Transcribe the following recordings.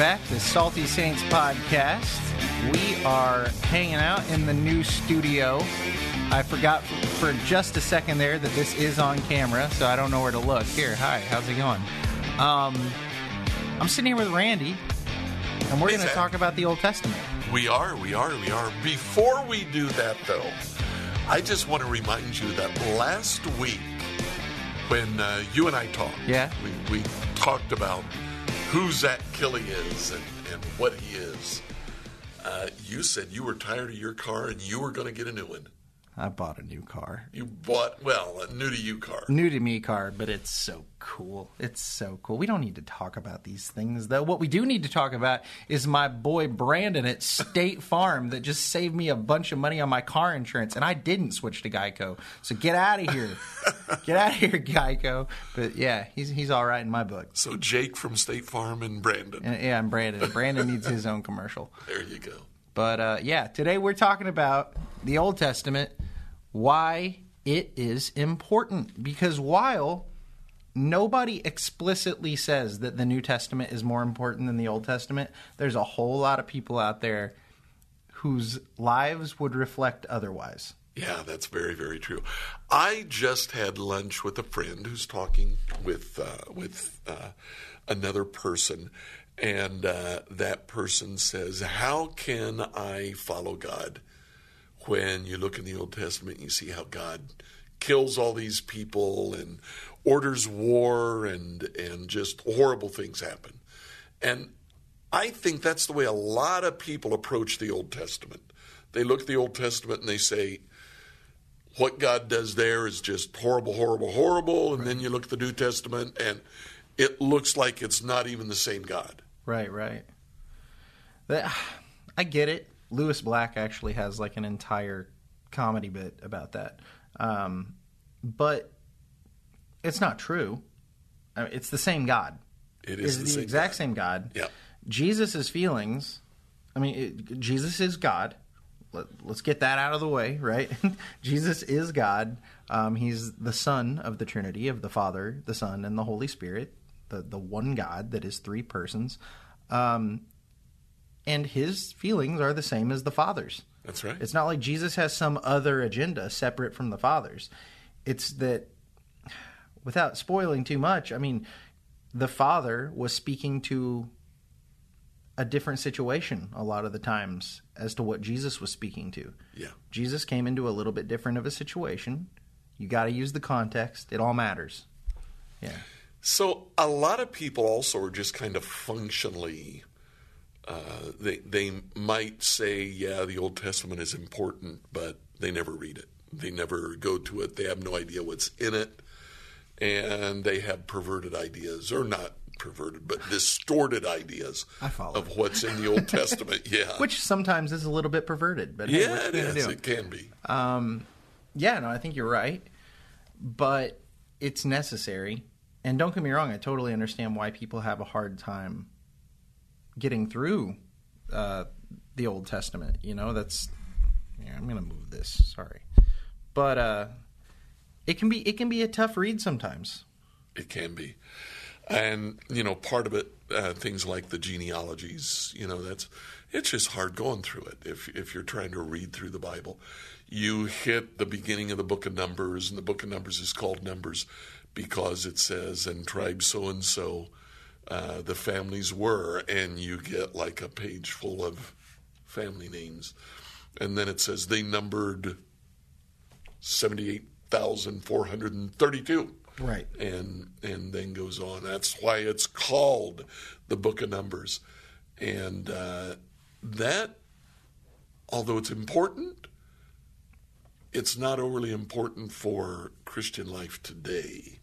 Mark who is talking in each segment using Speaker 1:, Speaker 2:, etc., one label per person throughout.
Speaker 1: Back to Salty Saints Podcast. We are hanging out in the new studio. I forgot for just a second there that this is on camera, so I don't know where to look. Here, hi, how's it going? Um, I'm sitting here with Randy, and we're going to talk about the Old Testament.
Speaker 2: We are, we are, we are. Before we do that, though, I just want to remind you that last week, when uh, you and I talked,
Speaker 1: Yeah.
Speaker 2: we, we talked about who Zach Kelly is and, and what he is. Uh, you said you were tired of your car and you were going to get a new one.
Speaker 1: I bought a new car.
Speaker 2: You bought, well, a new to you car.
Speaker 1: New to me car, but it's so cool. It's so cool. We don't need to talk about these things, though. What we do need to talk about is my boy Brandon at State Farm that just saved me a bunch of money on my car insurance, and I didn't switch to Geico. So get out of here. get out of here, Geico. But yeah, he's he's all right in my book.
Speaker 2: So Jake from State Farm and Brandon.
Speaker 1: And, yeah, and Brandon. Brandon needs his own commercial.
Speaker 2: There you go.
Speaker 1: But uh, yeah, today we're talking about the Old Testament, why it is important. Because while nobody explicitly says that the New Testament is more important than the Old Testament, there's a whole lot of people out there whose lives would reflect otherwise.
Speaker 2: Yeah, that's very, very true. I just had lunch with a friend who's talking with uh, with uh, another person, and uh, that person says, "How can I follow God when you look in the Old Testament and you see how God kills all these people and orders war and and just horrible things happen?" And I think that's the way a lot of people approach the Old Testament. They look at the Old Testament and they say, what God does there is just horrible, horrible, horrible. And then you look at the New Testament and it looks like it's not even the same God.
Speaker 1: Right, right. That, I get it. Lewis Black actually has like an entire comedy bit about that. Um, but it's not true. I mean, it's the same God.
Speaker 2: It is
Speaker 1: It's
Speaker 2: the
Speaker 1: the,
Speaker 2: same
Speaker 1: exact
Speaker 2: God.
Speaker 1: same God.
Speaker 2: Yeah.
Speaker 1: Jesus' feelings. I mean, it, Jesus is God. Let, let's get that out of the way, right? Jesus is God. Um, he's the Son of the Trinity, of the Father, the Son, and the Holy Spirit, the the one God that is three persons. Um, and his feelings are the same as the Father's.
Speaker 2: That's right.
Speaker 1: It's not like Jesus has some other agenda separate from the Father's. It's that, without spoiling too much, I mean, the Father was speaking to a different situation a lot of the times as to what Jesus was speaking to.
Speaker 2: yeah.
Speaker 1: Jesus came into a little bit different of a situation. You got to use the context. It all matters. Yeah.
Speaker 2: So a lot of people also are just kind of functionally. Uh, they they might say, yeah, the Old Testament is important, but they never read it. They never go to it. They have no idea what's in it, and they have perverted ideas, or not perverted, but distorted ideas of what's in the Old Testament. Yeah,
Speaker 1: Which sometimes is a little bit perverted, but hey,
Speaker 2: yeah, it is. It can be.
Speaker 1: Yeah, no, I think you're right. But it's necessary. And don't get me wrong, I totally understand why people have a hard time getting through uh, the Old Testament. You know, that's. Yeah, I'm gonna move this. Sorry, but uh, it can be it can be a tough read sometimes.
Speaker 2: It can be. And, you know, part of it, uh, things like the genealogies, you know, that's, it's just hard going through it if, if you're trying to read through the Bible. You hit the beginning of the book of Numbers, and the book of Numbers is called Numbers because it says, and tribe so and so uh, the families were, and you get like a page full of family names. And then it says they numbered 78,432
Speaker 1: Right.
Speaker 2: and and then goes on. That's why it's called the Book of Numbers, and uh, that, although it's important, it's not overly important for Christian life today.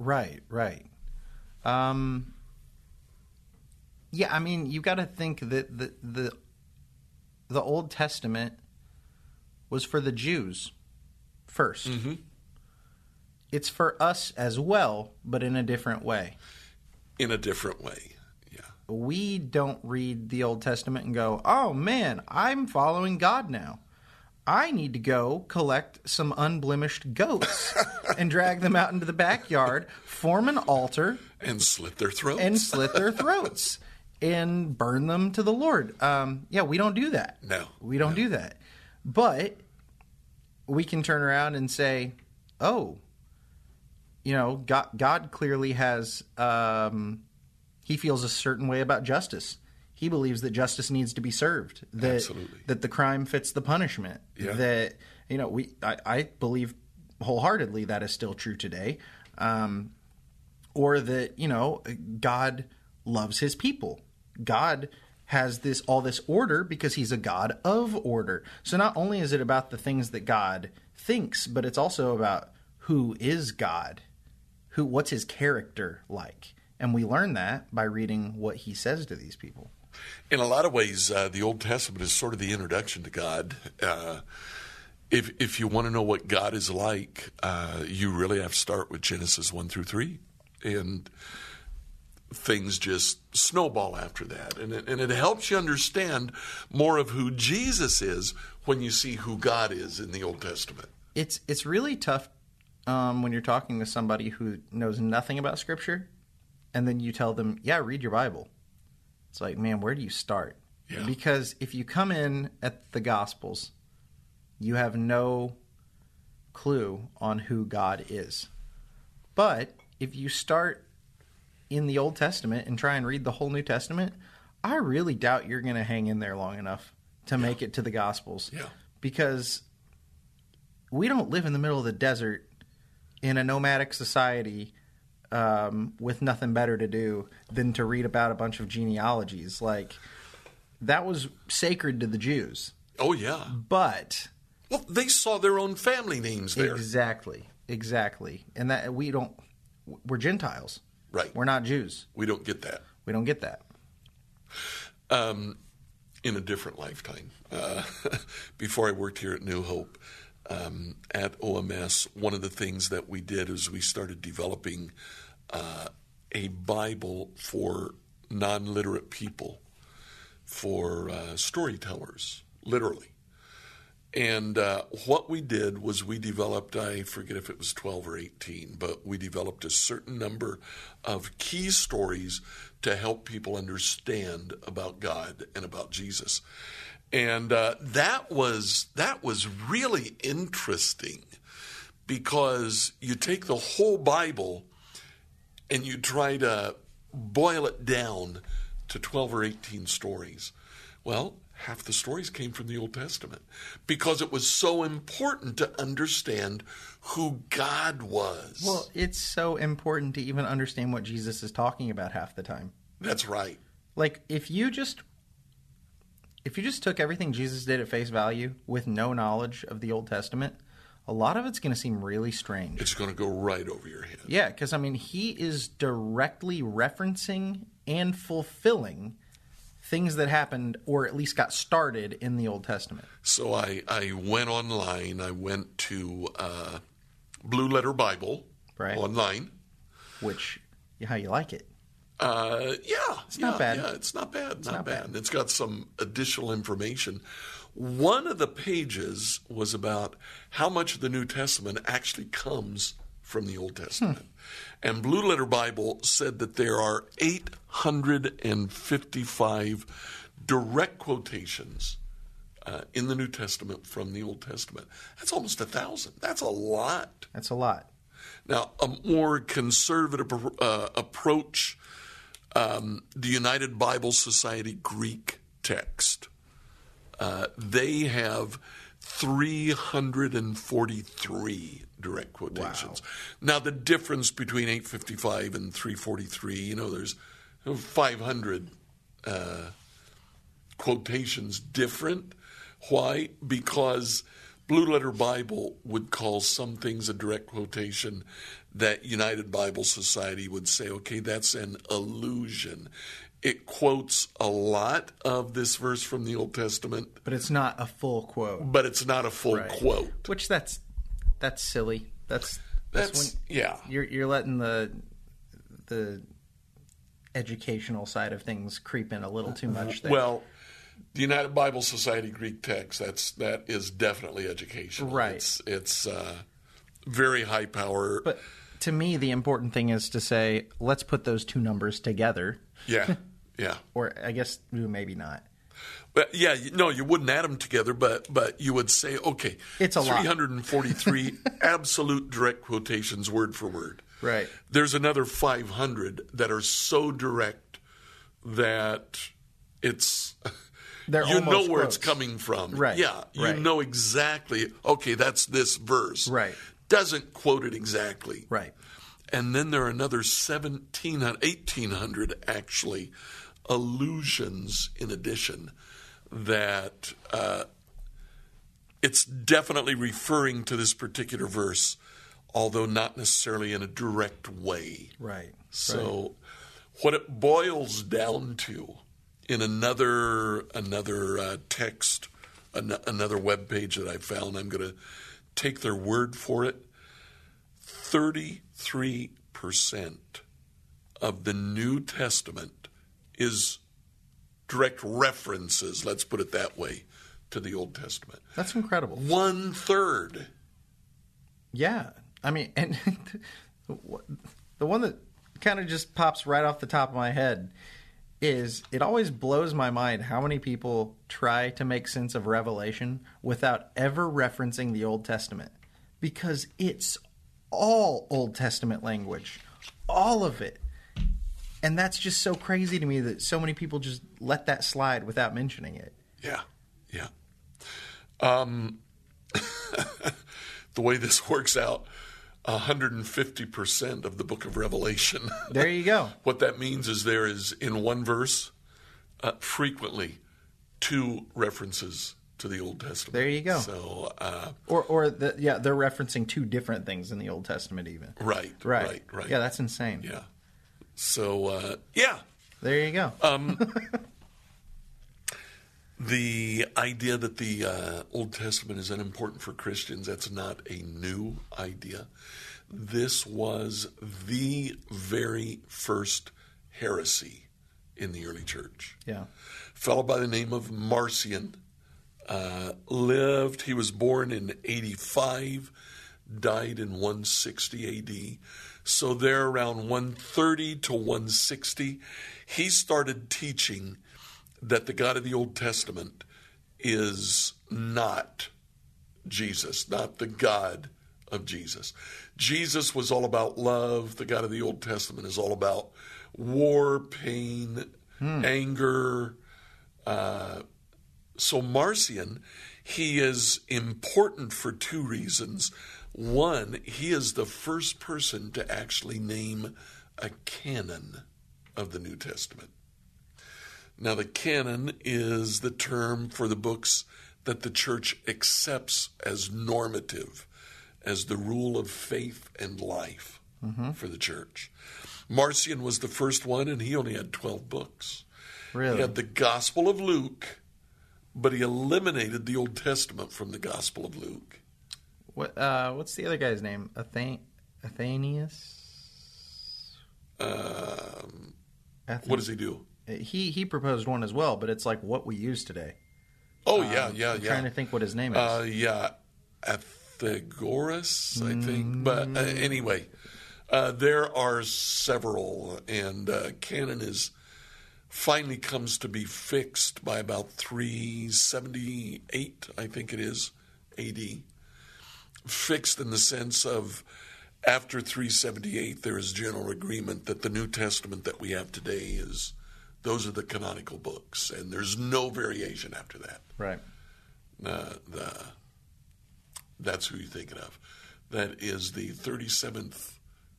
Speaker 1: Right, right. Um, yeah, I mean, you got to think that the, the the Old Testament was for the Jews 1st It's for us as well, but in a different way.
Speaker 2: in a different way. Yeah,
Speaker 1: We don't read the Old Testament and go, "Oh man, I'm following God now." I need to go collect some unblemished goats and drag them out into the backyard, form an altar,
Speaker 2: and slit their throats.
Speaker 1: and slit their throats. and burn them to the Lord. Um, yeah, we don't do that.
Speaker 2: No,
Speaker 1: we don't
Speaker 2: no.
Speaker 1: do that. But we can turn around and say, "Oh, you know, God, God clearly has um, he feels a certain way about justice. He believes that justice needs to be served. That
Speaker 2: Absolutely.
Speaker 1: that the crime fits the punishment.
Speaker 2: Yeah.
Speaker 1: That you know, we I, I believe wholeheartedly that is still true today. Um, or that you know, God loves His people. God has this all this order because He's a God of order. So not only is it about the things that God thinks, but it's also about who is God who what's his character like and we learn that by reading what he says to these people
Speaker 2: In a lot of ways, uh, the Old Testament is sort of the introduction to God. Uh, if if you want to know what God is like, uh, you really have to start with Genesis one through three, and things just snowball after that, and it, and it helps you understand more of who Jesus is when you see who God is in the Old Testament.
Speaker 1: it's it's really tough um, when you're talking to somebody who knows nothing about scripture and then you tell them yeah read your bible it's like man where do you start
Speaker 2: Yeah.
Speaker 1: because if you come in at the gospels you have no clue on who god is but if you start in the old testament and try and read the whole new testament i really doubt you're going to hang in there long enough to make it to the gospels
Speaker 2: Yeah.
Speaker 1: because we don't live in the middle of the desert in a nomadic society um, with nothing better to do than to read about a bunch of genealogies. Like that was sacred to the Jews,
Speaker 2: Oh yeah,
Speaker 1: but
Speaker 2: well they saw their own family names there.
Speaker 1: exactly, exactly, and that we don't. We're Gentiles,
Speaker 2: Right.
Speaker 1: We're not Jews.
Speaker 2: We don't get that.
Speaker 1: We don't get that.
Speaker 2: um, in a different lifetime. Uh, before I worked here at New Hope um, at OMS, one of the things that we did is we started developing uh, a Bible for non literate people, for uh, storytellers, literally. And uh, what we did was we developed, I forget if it was 12 or 18, but we developed a certain number of key stories to help people understand about God and about Jesus. And uh, that was that was really interesting because you take the whole Bible and you try to boil it down to 12 or 18 stories. Well, half the stories came from the Old Testament because it was so important to understand who God was.
Speaker 1: Well, it's so important to even understand what Jesus is talking about half the time.
Speaker 2: That's right.
Speaker 1: Like if you just if you just took everything Jesus did at face value with no knowledge of the Old Testament, a lot of it's going to seem really strange.
Speaker 2: It's going to go right over your head.
Speaker 1: Yeah, because I mean, he is directly referencing and fulfilling things that happened or at least got started in the Old Testament.
Speaker 2: So I, I went online. I went to uh, Blue Letter Bible
Speaker 1: Right.
Speaker 2: online.
Speaker 1: Which, how you like it?
Speaker 2: Uh, yeah, it's
Speaker 1: not bad.
Speaker 2: Yeah, it's not bad. It's not,
Speaker 1: not
Speaker 2: bad.
Speaker 1: bad.
Speaker 2: It's got some additional information. One of the pages was about how much of the New Testament actually comes from the Old Testament. And Blue Letter Bible said that there are 855 direct quotations uh, in the New Testament from the Old Testament. That's almost a thousand. That's a lot.
Speaker 1: That's a lot.
Speaker 2: Now, a more conservative uh, approach, um, the United Bible Society Greek text, uh, they have 343 direct quotations. Now, the difference between 855 and 343, you know, there's 500 uh, quotations different. Why? Because Blue Letter Bible would call some things a direct quotation that United Bible Society would say, okay, that's an illusion. It quotes a lot of this verse from the Old Testament,
Speaker 1: But it's not a full quote.
Speaker 2: but it's not a full
Speaker 1: Right.
Speaker 2: quote.
Speaker 1: Which that's that's silly. That's that's,
Speaker 2: That's,
Speaker 1: when
Speaker 2: yeah.
Speaker 1: you're you're letting the the educational side of things creep in a little too much there.
Speaker 2: Well, the United Bible Society Greek text, that's, that is definitely educational.
Speaker 1: Right.
Speaker 2: It's, it's uh, very high power.
Speaker 1: But to me, the important thing is to say, let's put those two numbers together.
Speaker 2: Yeah, Yeah.
Speaker 1: Or I guess maybe not.
Speaker 2: But yeah, no, you wouldn't add them together, but but you would say, okay,
Speaker 1: It's a lot.
Speaker 2: 343 absolute direct quotations, word for word.
Speaker 1: Right.
Speaker 2: There's another 500 that are so direct that it's
Speaker 1: They're
Speaker 2: you know where it's coming from.
Speaker 1: Right,
Speaker 2: Yeah, you
Speaker 1: right.
Speaker 2: know exactly. Okay, that's this verse.
Speaker 1: Right.
Speaker 2: Doesn't quote it exactly.
Speaker 1: Right.
Speaker 2: And then there are another 1700, 1800 actually allusions in addition that uh, it's definitely referring to this particular verse, although not necessarily in a direct way.
Speaker 1: Right.
Speaker 2: So, what it boils down to in another another uh, text, an- another web page that I found, I'm going to take their word for it. Thirty-three percent of the New Testament is direct references. Let's put it that way to the Old Testament.
Speaker 1: That's incredible.
Speaker 2: One third.
Speaker 1: Yeah, I mean, and the one that kind of just pops right off the top of my head is it always blows my mind how many people try to make sense of Revelation without ever referencing the Old Testament because it's all Old Testament language, all of it. And that's just so crazy to me that so many people just let that slide without mentioning it.
Speaker 2: Yeah, yeah. Um, the way this works out, 150% of the book of Revelation.
Speaker 1: There you go.
Speaker 2: what that means is there is, in one verse, uh, frequently two references to the Old Testament.
Speaker 1: There you go.
Speaker 2: So, uh,
Speaker 1: Or, or the, yeah, they're referencing two different things in the Old Testament, even.
Speaker 2: right,
Speaker 1: Right.
Speaker 2: right, right.
Speaker 1: Yeah, that's insane.
Speaker 2: Yeah. So, uh, yeah.
Speaker 1: There you go.
Speaker 2: The idea that the uh, Old Testament is unimportant for Christians, that's not a new idea. This was the very first heresy in the early church.
Speaker 1: yeah.
Speaker 2: fellow by the name of Marcion uh, lived. He was born in 85, died in 160 AD. So there, around 130 to 160, he started teaching that the God of the Old Testament is not Jesus, not the God of Jesus. Jesus was all about love. The God of the Old Testament is all about war, pain, anger. Uh, so Marcion, he is important for two reasons. One, he is the first person to actually name a canon of the New Testament. Now, the canon is the term for the books that the church accepts as normative, as the rule of faith and life for the church. Marcion was the first one, and he only had 12 books.
Speaker 1: Really?
Speaker 2: He had the Gospel of Luke, but he eliminated the Old Testament from the Gospel of Luke.
Speaker 1: What? Uh, what's the other guy's name? Athan- Athanius.
Speaker 2: Um, what does he do?
Speaker 1: He he proposed one as well, but it's like what we use today.
Speaker 2: Oh, yeah, yeah,
Speaker 1: I'm
Speaker 2: yeah.
Speaker 1: trying to think what his name is.
Speaker 2: Uh, yeah, Athenagoras, I think. But uh, anyway, uh, there are several, and uh, canon is finally comes to be fixed by about 378, I think it is, AD. Fixed in the sense of after 378, there is general agreement that the New Testament that we have today is those are the canonical books, and there's no variation after that
Speaker 1: right.
Speaker 2: uh, the that's who you're thinking of. That is the 37th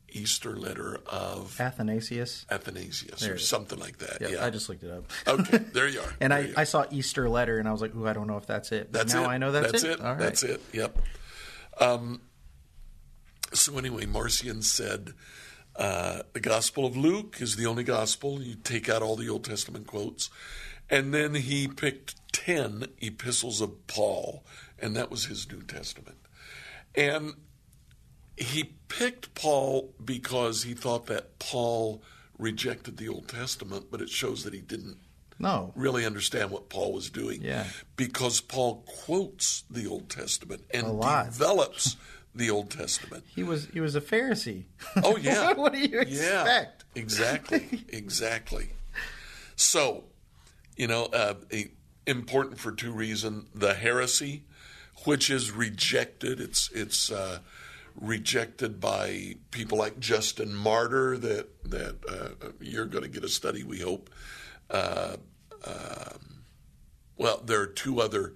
Speaker 2: Easter letter of
Speaker 1: Athanasius.
Speaker 2: Athanasius
Speaker 1: There
Speaker 2: or something like that.
Speaker 1: Yeah,
Speaker 2: yeah.
Speaker 1: I just looked it up.
Speaker 2: okay, there you are.
Speaker 1: and
Speaker 2: There
Speaker 1: I,
Speaker 2: you
Speaker 1: I saw Easter letter, and I was like, "Ooh, I don't know if that's it." But
Speaker 2: that's
Speaker 1: now
Speaker 2: it.
Speaker 1: I know that's,
Speaker 2: that's
Speaker 1: it. All right.
Speaker 2: That's it. Yep. Um, so anyway, Marcion said uh, the Gospel of Luke is the only gospel. You take out all the Old Testament quotes, and then he picked ten epistles of Paul, and that was his New Testament. And he picked Paul because he thought that Paul rejected the Old Testament, but it shows that he didn't
Speaker 1: No.
Speaker 2: really understand what Paul was doing.
Speaker 1: Yeah.
Speaker 2: Because Paul quotes the Old Testament and develops the Old Testament.
Speaker 1: He was he was a Pharisee.
Speaker 2: Oh yeah.
Speaker 1: what do you
Speaker 2: Yeah.
Speaker 1: expect?
Speaker 2: Exactly. Exactly. so, you know, uh, important for two reasons: the heresy, which is rejected. It's it's uh, rejected by people like Justin Martyr. That that uh, you're going to get a study. We hope. Uh, um, well, there are two other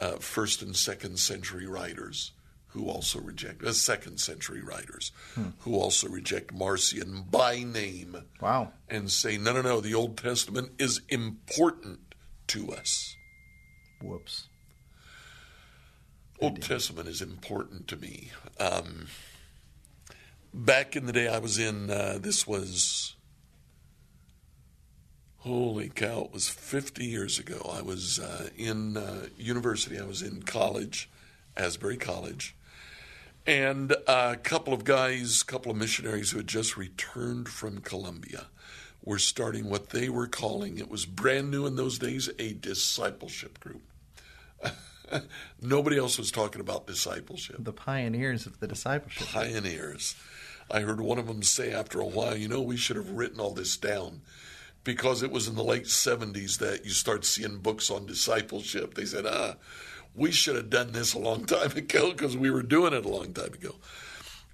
Speaker 2: uh, first and second century writers who also reject uh, second century writers hmm. who also reject Marcion by name.
Speaker 1: Wow.
Speaker 2: And say, no, no, no, the Old Testament is important to us.
Speaker 1: Whoops.
Speaker 2: Old Testament is important to me. Um, back in the day, I was in, uh, this was, holy cow, it was 50 years ago. I was uh, in uh, university, I was in college, Asbury College, and a couple of guys, a couple of missionaries who had just returned from Colombia were starting what they were calling, it was brand new in those days, a discipleship group. Nobody else was talking about discipleship.
Speaker 1: The pioneers of the discipleship.
Speaker 2: Pioneers. I heard one of them say after a while, you know, we should have written all this down because it was in the late 70s that you start seeing books on discipleship. They said, ah, we should have done this a long time ago because we were doing it a long time ago.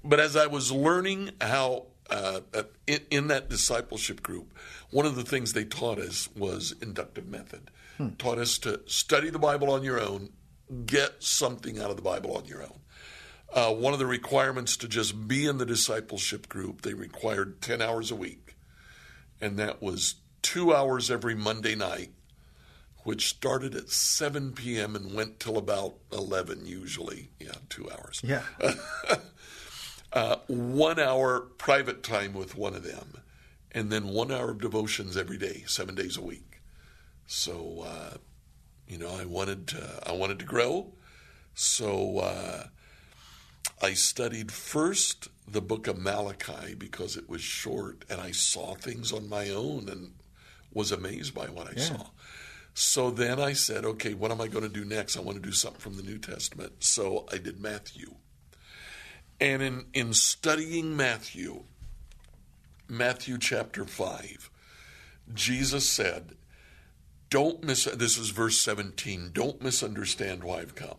Speaker 2: But as I was learning how, uh, in, in, that discipleship group, one of the things they taught us was inductive method. Hmm. Taught us to study the Bible on your own get something out of the Bible on your own. Uh, one of the requirements to just be in the discipleship group, they required 10 hours a week. And that was two hours every Monday night, which started at 7 p.m. and went till about 11, usually. Yeah, two hours.
Speaker 1: Yeah.
Speaker 2: uh, one hour private time with one of them, and then one hour of devotions every day, seven days a week. So, uh, you know, I wanted to, I wanted to grow, so uh, I studied first the book of Malachi because it was short, and I saw things on my own and was amazed by what I yeah. saw. So then I said, okay, what am I going to do next? I want to do something from the New Testament. So I did Matthew. And in, in studying Matthew, Matthew chapter 5, Jesus said, don't miss this is verse 17 don't misunderstand why i've come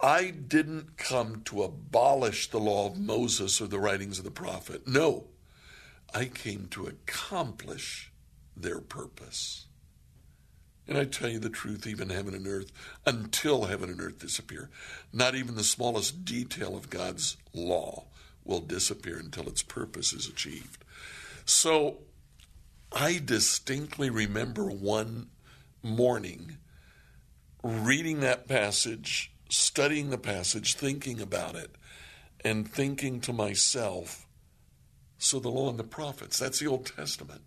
Speaker 2: i didn't come to abolish the law of moses or the writings of the prophet no i came to accomplish their purpose and i tell you the truth even heaven and earth until heaven and earth disappear not even the smallest detail of god's law will disappear until its purpose is achieved so I distinctly remember one morning reading that passage, studying the passage, thinking about it, and thinking to myself, so the law and the prophets, that's the Old Testament.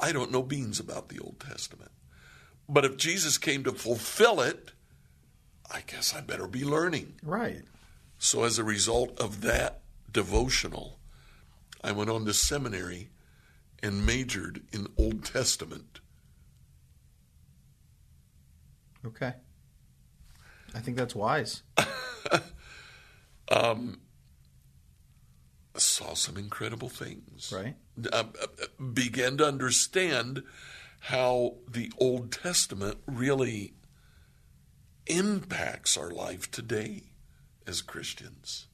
Speaker 2: I don't know beans about the Old Testament. But if Jesus came to fulfill it, I guess I better be learning.
Speaker 1: Right.
Speaker 2: So as a result of that devotional, I went on to seminary and majored in Old Testament.
Speaker 1: Okay. I think that's wise.
Speaker 2: um, saw some incredible things.
Speaker 1: Right.
Speaker 2: Uh, uh, began to understand how the Old Testament really impacts our life today as Christians.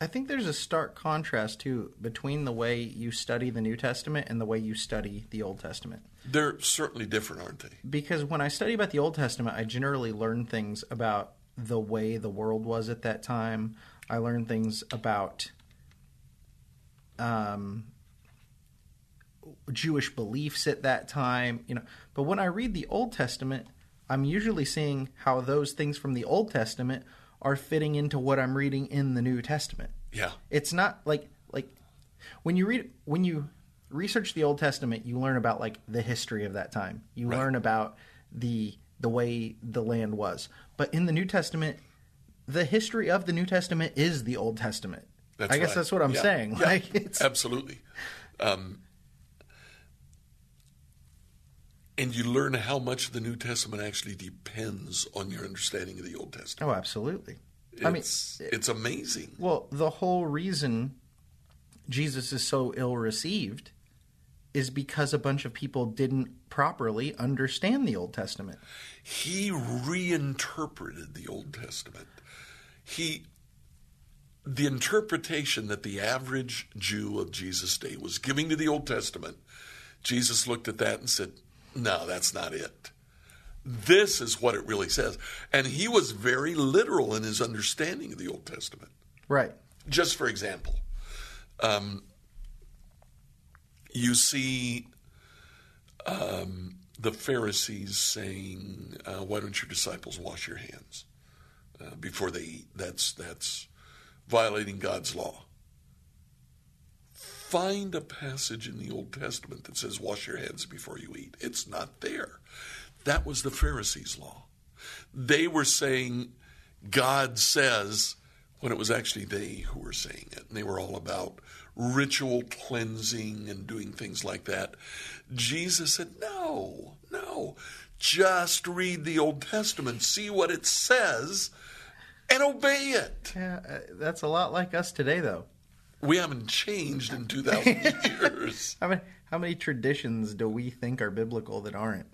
Speaker 1: I think there's a stark contrast too between the way you study the New Testament and the way you study the Old Testament.
Speaker 2: They're certainly different, aren't they?
Speaker 1: Because when I study about the Old Testament, I generally learn things about the way the world was at that time. I learn things about um, Jewish beliefs at that time, you know. But when I read the Old Testament, I'm usually seeing how those things from the Old Testament are fitting into what I'm reading in the New Testament.
Speaker 2: Yeah.
Speaker 1: It's not like like when you read when you research the Old Testament, you learn about like the history of that time. You right. learn about the the way the land was. But in the New Testament, the history of the New Testament is the Old Testament. That's I guess right. that's what I'm
Speaker 2: yeah.
Speaker 1: saying.
Speaker 2: Yeah. Like it's absolutely. Um, and you learn how much the New Testament actually depends on your understanding of the Old Testament.
Speaker 1: Oh, absolutely.
Speaker 2: It's, I mean, it's amazing.
Speaker 1: Well, the whole reason Jesus is so ill received is because a bunch of people didn't properly understand the Old Testament.
Speaker 2: He reinterpreted the Old Testament. He the interpretation that the average Jew of Jesus' day was giving to the Old Testament, Jesus looked at that and said, No, that's not it. This is what it really says. And he was very literal in his understanding of the Old Testament.
Speaker 1: Right.
Speaker 2: Just for example, um, you see um, the Pharisees saying, uh, "Why don't your disciples wash your hands uh, before they eat?" That's that's violating God's law. Find a passage in the Old Testament that says, "Wash your hands before you eat." It's not there. That was the Pharisees' law. They were saying, "God says." When it was actually they who were saying it, and they were all about ritual cleansing and doing things like that. Jesus said, No, no, just read the Old Testament, see what it says, and obey it.
Speaker 1: Yeah, uh, that's a lot like us today, though.
Speaker 2: We haven't changed in 2,000 years.
Speaker 1: How many, how many traditions do we think are biblical that aren't?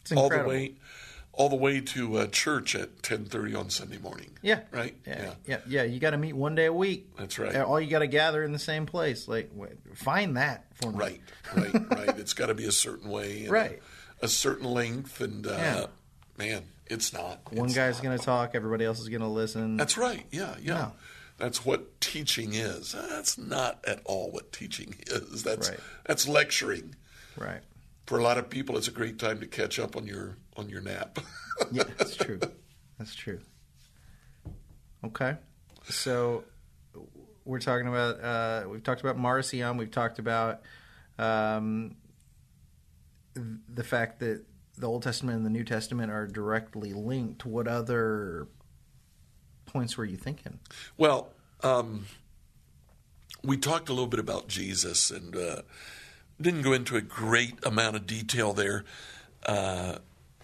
Speaker 1: It's incredible.
Speaker 2: all the way all the way to uh, church at 10:30 on Sunday morning.
Speaker 1: Yeah.
Speaker 2: Right?
Speaker 1: Yeah. Yeah. Yeah. You got to meet one day a week.
Speaker 2: That's right.
Speaker 1: All you got to gather in the same place. Like, find that for me.
Speaker 2: Right. Right, right. It's got to be a certain way and
Speaker 1: Right.
Speaker 2: a, a certain length and uh,
Speaker 1: Yeah.
Speaker 2: man, it's not.
Speaker 1: One
Speaker 2: It's
Speaker 1: guy's going to talk. Everybody else is going to listen.
Speaker 2: That's right. Yeah, yeah. That's what teaching is. That's not at all what teaching is. That's
Speaker 1: Right.
Speaker 2: that's lecturing.
Speaker 1: right.
Speaker 2: For a lot of people, it's a great time to catch up on your on your nap.
Speaker 1: Yeah, that's true. That's true. Okay. So we're talking about uh, we've talked about Marcion. We've talked about um, the fact that the Old Testament and the New Testament are directly linked. What other points were you thinking?
Speaker 2: Well, um, we talked a little bit about Jesus and uh, didn't go into a great amount of detail there. Uh,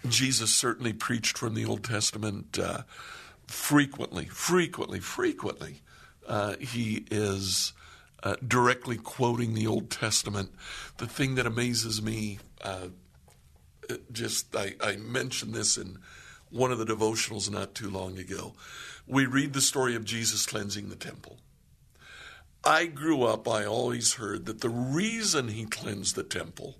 Speaker 2: Jesus certainly preached from the Old Testament uh, frequently, frequently, frequently. Uh, he is uh, directly quoting the Old Testament. The thing that amazes me, uh, just I, I mentioned this in one of the devotionals not too long ago. We read the story of Jesus cleansing the temple. I grew up, I always heard that the reason he cleansed the temple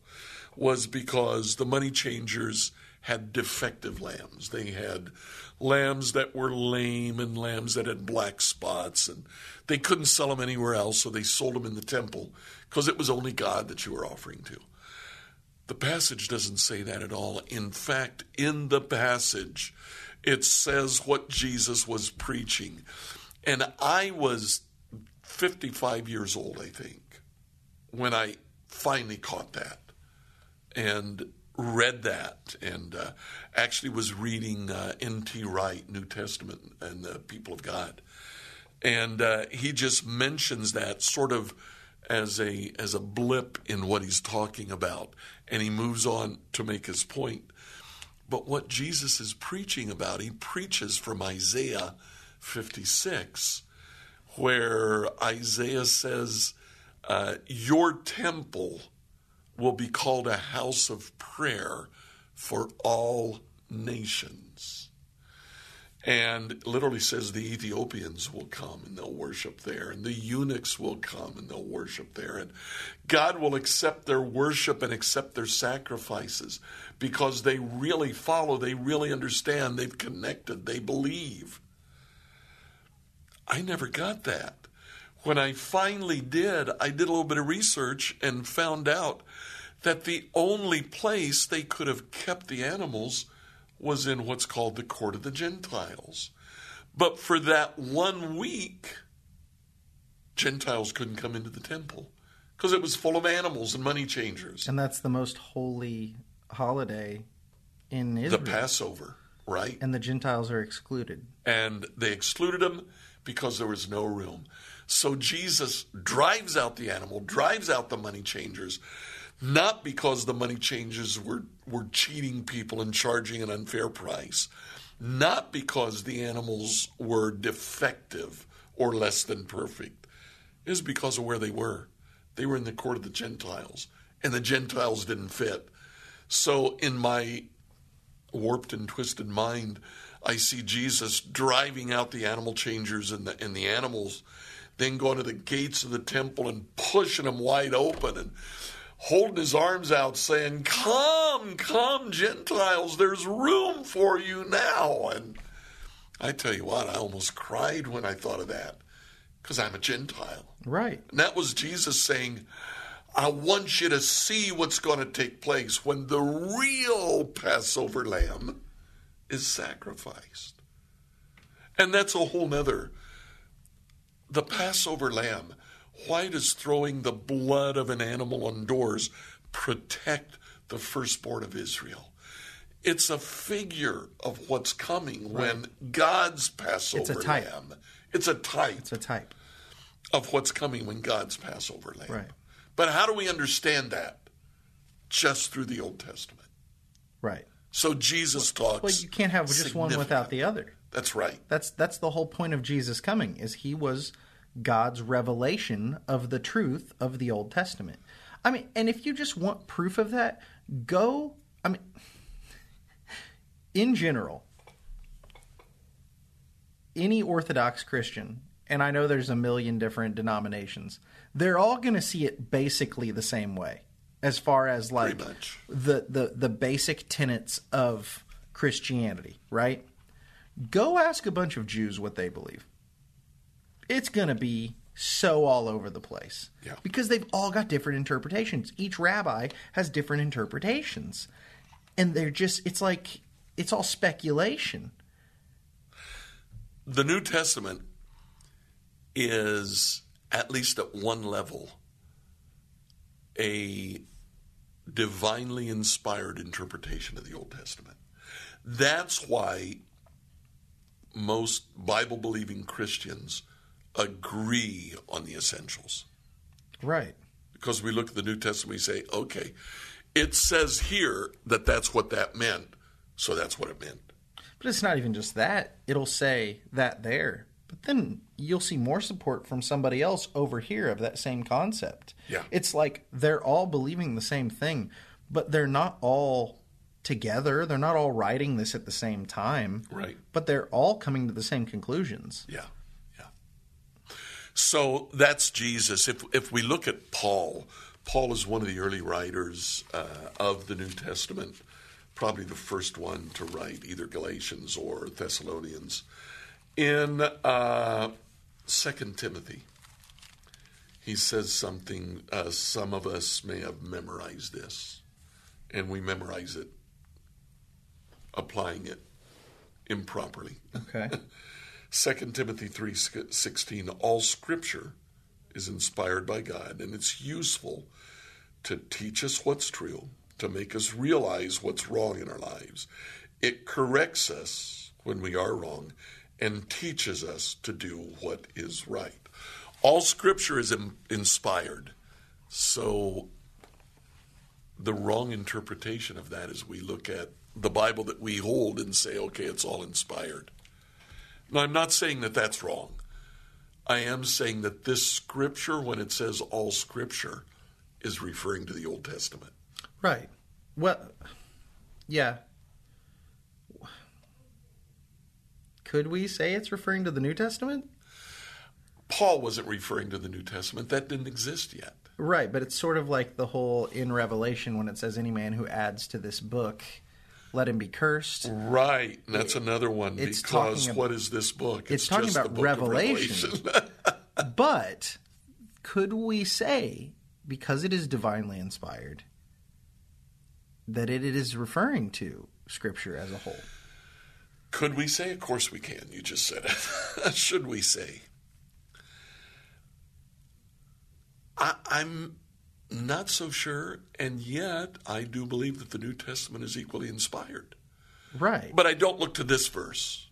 Speaker 2: was because the money changers had defective lambs. They had lambs that were lame and lambs that had black spots, and they couldn't sell them anywhere else, so they sold them in the temple because it was only God that you were offering to. The passage doesn't say that at all. In fact, in the passage, it says what Jesus was preaching. And I was 55 years old, I think, when I finally caught that and read that and uh, actually was reading uh, N.T. Wright, New Testament, and the People of God. And uh, he just mentions that sort of as a as a blip in what he's talking about, and he moves on to make his point. But what Jesus is preaching about, he preaches from Isaiah 56, where Isaiah says, uh, Your temple will be called a house of prayer for all nations. And literally says the Ethiopians will come and they'll worship there, and the eunuchs will come and they'll worship there, and God will accept their worship and accept their sacrifices because they really follow, they really understand, they've connected, they believe. I never got that. When I finally did, I did a little bit of research and found out that the only place they could have kept the animals was in what's called the court of the Gentiles. But for that one week, Gentiles couldn't come into the temple because it was full of animals and money changers.
Speaker 1: And that's the most holy holiday in Israel.
Speaker 2: The Passover, right?
Speaker 1: and the Gentiles are excluded.
Speaker 2: and they excluded them because there was no room. So Jesus drives out the animal, drives out the money changers, not because the money changers were, were cheating people and charging an unfair price, not because the animals were defective or less than perfect. Was because of where they were. They were in the court of the Gentiles, and the Gentiles didn't fit. So in my warped and twisted mind, I see Jesus driving out the animal changers and the and the animals, then going to the gates of the temple and pushing them wide open and holding his arms out, saying, "Come, come, Gentiles! There's room for you now." And I tell you what, I almost cried when I thought of that because I'm a Gentile.
Speaker 1: Right.
Speaker 2: And that was Jesus saying, I want you to see what's going to take place when the real Passover lamb is sacrificed. And that's a whole nother. The Passover lamb, why does throwing the blood of an animal on doors protect the firstborn of Israel? It's a figure of what's coming when God's Passover
Speaker 1: It's a type.
Speaker 2: lamb. It's a type
Speaker 1: It's a type.
Speaker 2: of what's coming when God's Passover lamb.
Speaker 1: Right.
Speaker 2: But how do we understand that? Just through the Old Testament.
Speaker 1: Right.
Speaker 2: So Jesus talks.
Speaker 1: Well, you can't have just one without the other.
Speaker 2: That's right.
Speaker 1: That's that's the whole point of Jesus coming is he was God's revelation of the truth of the Old Testament. I mean, and if you just want proof of that, go I mean in general any orthodox Christian, and I know there's a million different denominations, they're all going to see it basically the same way as far as like
Speaker 2: much.
Speaker 1: the, the the basic tenets of Christianity, right? Go ask a bunch of Jews what they believe. It's going to be so all over the place.
Speaker 2: Yeah.
Speaker 1: Because they've all got different interpretations. Each rabbi has different interpretations. And they're just it's like it's all speculation.
Speaker 2: The New Testament is, at least at one level, a divinely inspired interpretation of the Old Testament. That's why most Bible believing Christians agree on the essentials.
Speaker 1: Right.
Speaker 2: because we look at the New Testament, we say, okay, it says here that that's what that meant, so that's what it meant.
Speaker 1: But it's not even just that. It'll say that there. But then you'll see more support from somebody else over here of that same concept.
Speaker 2: Yeah.
Speaker 1: It's like they're all believing the same thing, but they're not all together. They're not all writing this at the same time.
Speaker 2: Right.
Speaker 1: But they're all coming to the same conclusions.
Speaker 2: Yeah, yeah. So that's Jesus. If if we look at Paul, Paul is one of the early writers uh, of the New Testament, probably the first one to write either Galatians or Thessalonians. In uh, Second Timothy, he says something. Uh, some of us may have memorized this, and we memorize it, applying it improperly.
Speaker 1: Okay.
Speaker 2: 2 Timothy 3:16 all scripture is inspired by God and it's useful to teach us what's true, to make us realize what's wrong in our lives. It corrects us when we are wrong and teaches us to do what is right. All scripture is in- inspired. So the wrong interpretation of that is we look at the Bible that we hold and say, okay, it's all inspired. Now, I'm not saying that that's wrong. I am saying that this scripture, when it says all scripture, is referring to the Old Testament.
Speaker 1: right. Well, yeah. Could we say it's referring to the New Testament?
Speaker 2: Paul wasn't referring to the New Testament, that didn't exist yet.
Speaker 1: Right, but it's sort of like the whole in Revelation when it says any man who adds to this book, let him be cursed.
Speaker 2: Right, and that's another one
Speaker 1: It's
Speaker 2: because
Speaker 1: talking ab-
Speaker 2: what is this book?
Speaker 1: it's talking
Speaker 2: just
Speaker 1: about
Speaker 2: book
Speaker 1: Revelation.
Speaker 2: Revelation.
Speaker 1: But could we say, because it is divinely inspired, that it is referring to Scripture as a whole?
Speaker 2: Could we say? Of course we can. You just said it. Should we say? I, I'm not so sure, and yet I do believe that the New Testament is equally inspired.
Speaker 1: Right.
Speaker 2: But I don't look to this verse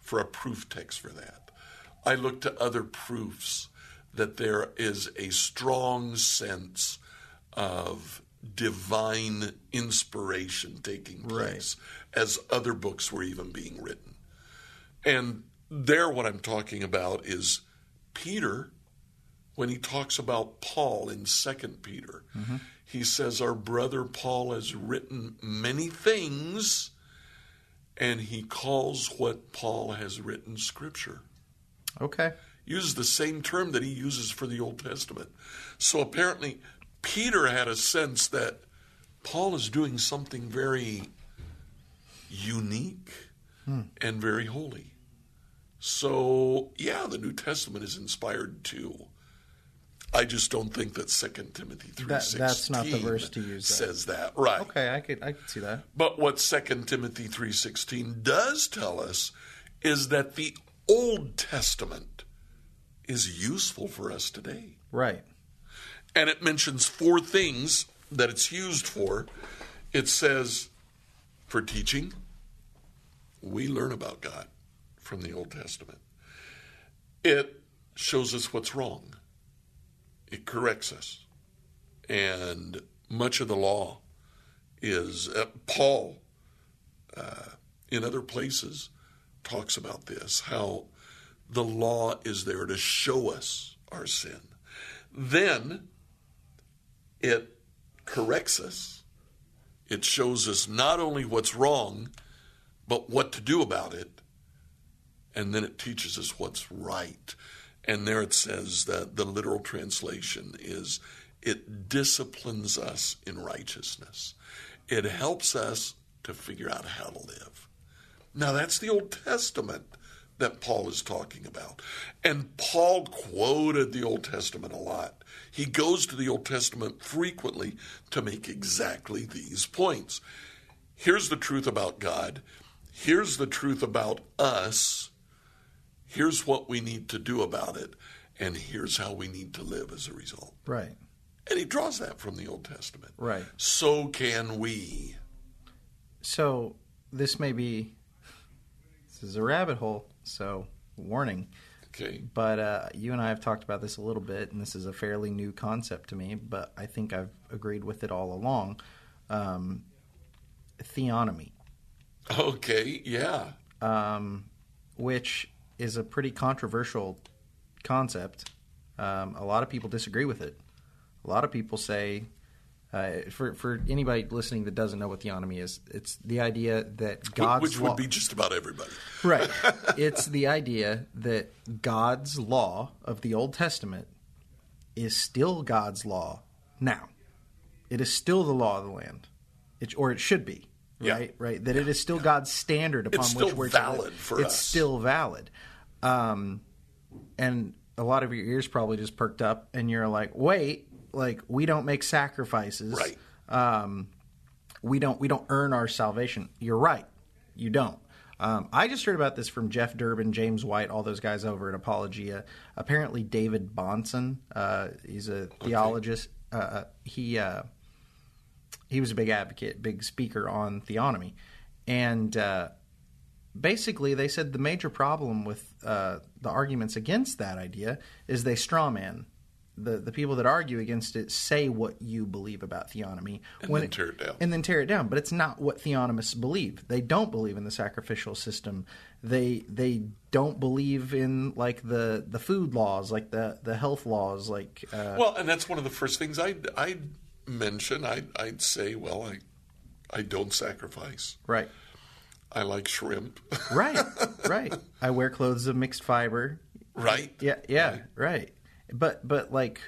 Speaker 2: for a proof text for that. I look to other proofs that there is a strong sense of divine inspiration taking place as other books were even being written. And there, what I'm talking about is Peter, when he talks about Paul in Second Peter, mm-hmm. he says, Our brother Paul has written many things, and he calls what Paul has written scripture.
Speaker 1: Okay.
Speaker 2: Uses the same term that he uses for the Old Testament. So apparently, Peter had a sense that Paul is doing something very unique hmm. and very holy. So, yeah, the New Testament is inspired too. I just don't think that Second Timothy 3.16
Speaker 1: That- that's not the verse to use that.
Speaker 2: says that. Right.
Speaker 1: Okay, I could I could see that.
Speaker 2: But what Second Timothy 3:16 does tell us is that the Old Testament is useful for us today.
Speaker 1: Right.
Speaker 2: And it mentions four things that it's used for. It says for teaching, we learn about God from the Old Testament. It shows us what's wrong. It corrects us. And much of the law is uh, Paul uh, in other places talks about this how the law is there to show us our sin. Then it corrects us. It shows us not only what's wrong, but what to do about it. And then it teaches us what's right. And there it says that the literal translation is it disciplines us in righteousness. It helps us to figure out how to live. Now, that's the Old Testament that Paul is talking about. And Paul quoted the Old Testament a lot. He goes to the Old Testament frequently to make exactly these points. Here's the truth about God. Here's the truth about us. Here's what we need to do about it. And here's how we need to live as a result.
Speaker 1: Right.
Speaker 2: And he draws that from the Old Testament.
Speaker 1: Right.
Speaker 2: So can we.
Speaker 1: So this may be this is a rabbit hole, so warning.
Speaker 2: Okay.
Speaker 1: But uh, you and I have talked about this a little bit, and this is a fairly new concept to me, but I think I've agreed with it all along. Um, theonomy,
Speaker 2: Okay. Yeah.
Speaker 1: um, which is a pretty controversial concept. Um, a lot of people disagree with it. A lot of people say, uh, for for anybody listening that doesn't know what theonomy is, it's the idea that God's
Speaker 2: Which
Speaker 1: law-
Speaker 2: would be just about everybody.
Speaker 1: Right. it's the idea that God's law of the Old Testament is still God's law now. It is still the law of the land, it, or it should be.
Speaker 2: Yeah.
Speaker 1: Right, right. That it is still God's standard upon
Speaker 2: It's
Speaker 1: which we're to live.
Speaker 2: valid for
Speaker 1: It's
Speaker 2: us.
Speaker 1: still valid, um, and a lot of your ears probably just perked up, and you're like, "Wait, like we don't make sacrifices,
Speaker 2: Right.
Speaker 1: Um, we don't we don't earn our salvation. You're right, you don't. Um, I just heard about this from Jeff Durbin, James White, all those guys over at Apologia. Apparently, David Bahnsen, uh, he's a theologist. Uh, Uh, he uh, he was a big advocate, big speaker on theonomy, and uh, basically they said the major problem with uh, the arguments against that idea is they strawman. The, the people that argue against it say what you believe about theonomy
Speaker 2: And then tear it down.
Speaker 1: and then tear it down. But it's not what theonomists believe. They don't believe in the sacrificial system. They they don't believe in like the, the food laws, like the, the health laws, like uh,
Speaker 2: Well, and that's one of the first things I'd, I'd mention. I'd, I'd say, well, I, I don't sacrifice.
Speaker 1: right,
Speaker 2: I like shrimp.
Speaker 1: right, right. I wear clothes of mixed fiber.
Speaker 2: right?
Speaker 1: Yeah, yeah,
Speaker 2: Right.
Speaker 1: right. But but like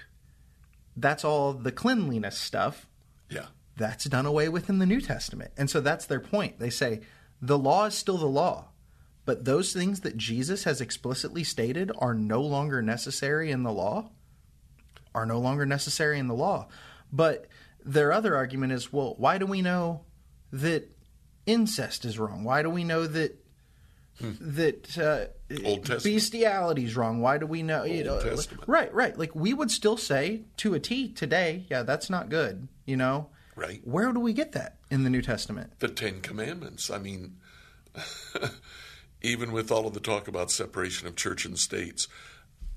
Speaker 1: that's all the cleanliness stuff.
Speaker 2: Yeah.
Speaker 1: That's done away with in the New Testament. And so that's their point. They say the law is still the law, but those things that Jesus has explicitly stated are no longer necessary in the law are no longer necessary in the law. But their other argument is, well, why do we know that incest is wrong? Why do we know that that uh,
Speaker 2: Hmm. Old Testament.
Speaker 1: bestiality is wrong? Why do we know? You know,
Speaker 2: Old Testament.
Speaker 1: right, right. Like we would still say to a T today, yeah, that's not good. You know,
Speaker 2: Right.
Speaker 1: Where do we get that in the New Testament?
Speaker 2: The Ten Commandments. I mean, even with all of the talk about separation of church and states,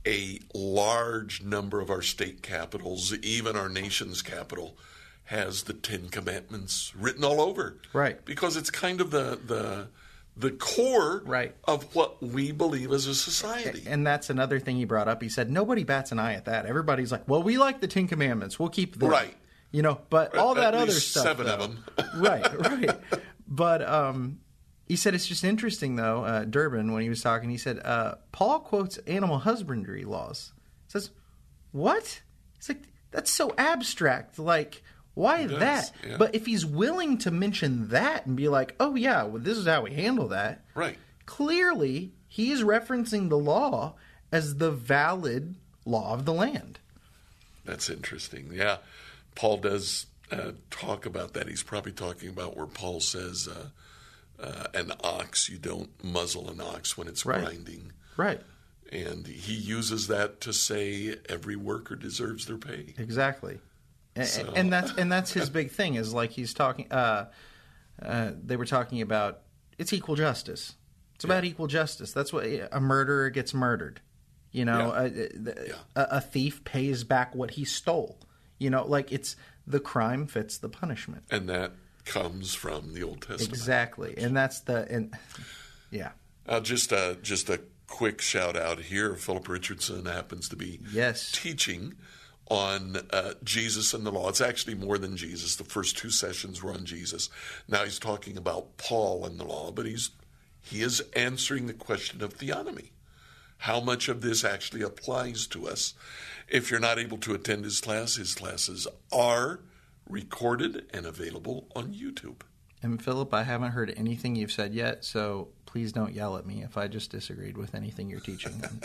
Speaker 2: a large number of our state capitals, even our nation's capital, has the Ten Commandments written all over.
Speaker 1: Right.
Speaker 2: Because it's kind of the the the core
Speaker 1: Right.
Speaker 2: of what we believe as a society.
Speaker 1: And that's another thing he brought up. He said nobody bats an eye at that. Everybody's like, "Well, we like the Ten Commandments. We'll keep them."
Speaker 2: Right.
Speaker 1: You know, but all
Speaker 2: At
Speaker 1: that other
Speaker 2: least
Speaker 1: stuff.
Speaker 2: seven of them.
Speaker 1: right, right. But um, he said it's just interesting though. Uh, Durbin, when he was talking, he said uh, Paul quotes animal husbandry laws. Says what? It's like that's so abstract. Like why
Speaker 2: does,
Speaker 1: that?
Speaker 2: yeah.
Speaker 1: But if he's willing to mention that and be like, oh yeah, well this is how we handle that.
Speaker 2: Right.
Speaker 1: Clearly, he is referencing the law as the valid law of the land.
Speaker 2: That's interesting. Yeah, Paul does uh, talk about that. He's probably talking about where Paul says, uh, uh, "An ox, you don't muzzle an ox when it's
Speaker 1: Right.
Speaker 2: grinding,"
Speaker 1: Right.
Speaker 2: and he uses that to say every worker deserves their pay.
Speaker 1: Exactly. And,
Speaker 2: So-
Speaker 1: and that's and that's his big thing is like he's talking. Uh, uh, they were talking about it's equal justice. It's about equal justice. That's what a murderer gets murdered. You know,
Speaker 2: Yeah.
Speaker 1: a,
Speaker 2: Yeah.
Speaker 1: a, a thief pays back what he stole. You know, like it's the crime fits the punishment.
Speaker 2: And that comes from the Old Testament.
Speaker 1: Exactly, and that's the and yeah,
Speaker 2: Uh, just a just a quick shout out here. Philip Richardson happens to be
Speaker 1: Yes.
Speaker 2: teaching on uh, Jesus and the law. It's actually more than Jesus. The first two sessions were on Jesus. Now he's talking about Paul and the law, but he's he is answering the question of theonomy. How much of this actually applies to us? If you're not able to attend his class, his classes are recorded and available on YouTube.
Speaker 1: And Philip, I haven't heard anything you've said yet, so please don't yell at me if I just disagreed with anything you're teaching. I'm,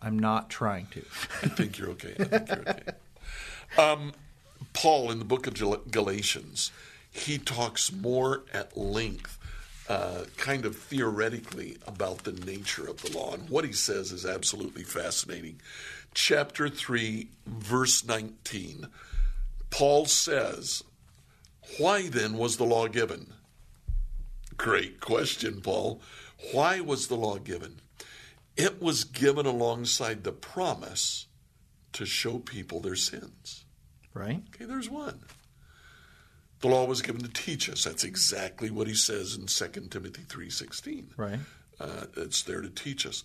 Speaker 1: I'm not trying to.
Speaker 2: I think you're okay. I think you're okay. Um, Paul, in the book of Galatians, he talks more at length, uh, kind of theoretically, about the nature of the law. And what he says is absolutely fascinating. Chapter 3, verse 19, Paul says, Why then was the law given? Great question, Paul. Why was the law given? It was given alongside the promise to show people their sins.
Speaker 1: Right?
Speaker 2: Okay, there's one. The law was given to teach us. That's exactly what he says in 2 Timothy 3:16.
Speaker 1: Right.
Speaker 2: Uh, it's there to teach us.